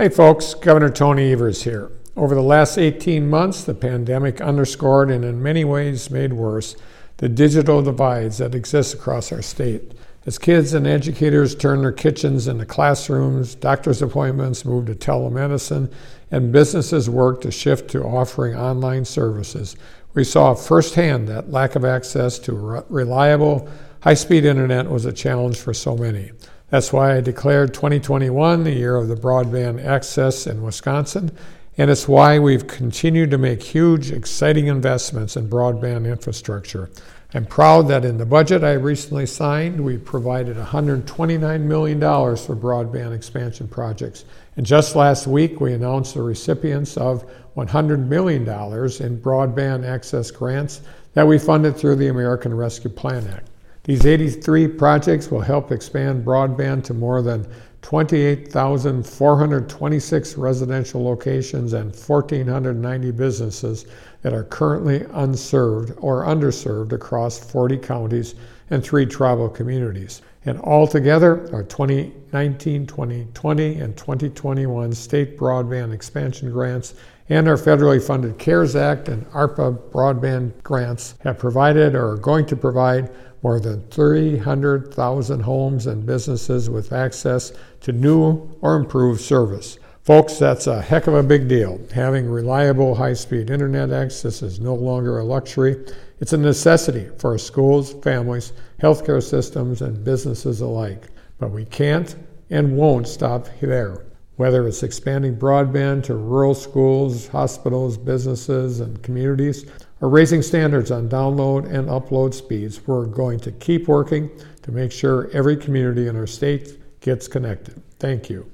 Hey folks, Governor Tony Evers here. Over the last 18 months, the pandemic underscored and in many ways made worse the digital divides that exist across our state. As kids and educators turned their kitchens into classrooms, doctor's appointments moved to telemedicine, and businesses worked to shift to offering online services, we saw firsthand that lack of access to reliable, high speed internet was a challenge for so many. That's why I declared 2021 the year of the broadband access in Wisconsin, and it's why we've continued to make huge, exciting investments in broadband infrastructure. I'm proud that in the budget I recently signed, we provided $129 million for broadband expansion projects. And just last week, we announced the recipients of $100 million in broadband access grants that we funded through the American Rescue Plan Act. These 83 projects will help expand broadband to more than 28,426 residential locations and 1,490 businesses that are currently unserved or underserved across 40 counties and three tribal communities. And altogether, our 2019, 2020, and 2021 state broadband expansion grants and our federally funded CARES Act and ARPA broadband grants have provided or are going to provide more than 300,000 homes and businesses with access to new or improved service. Folks, that's a heck of a big deal. Having reliable high speed internet access is no longer a luxury, it's a necessity for schools, families, healthcare systems, and businesses alike. But we can't and won't stop there whether it's expanding broadband to rural schools, hospitals, businesses, and communities, or raising standards on download and upload speeds, we're going to keep working to make sure every community in our state gets connected. Thank you.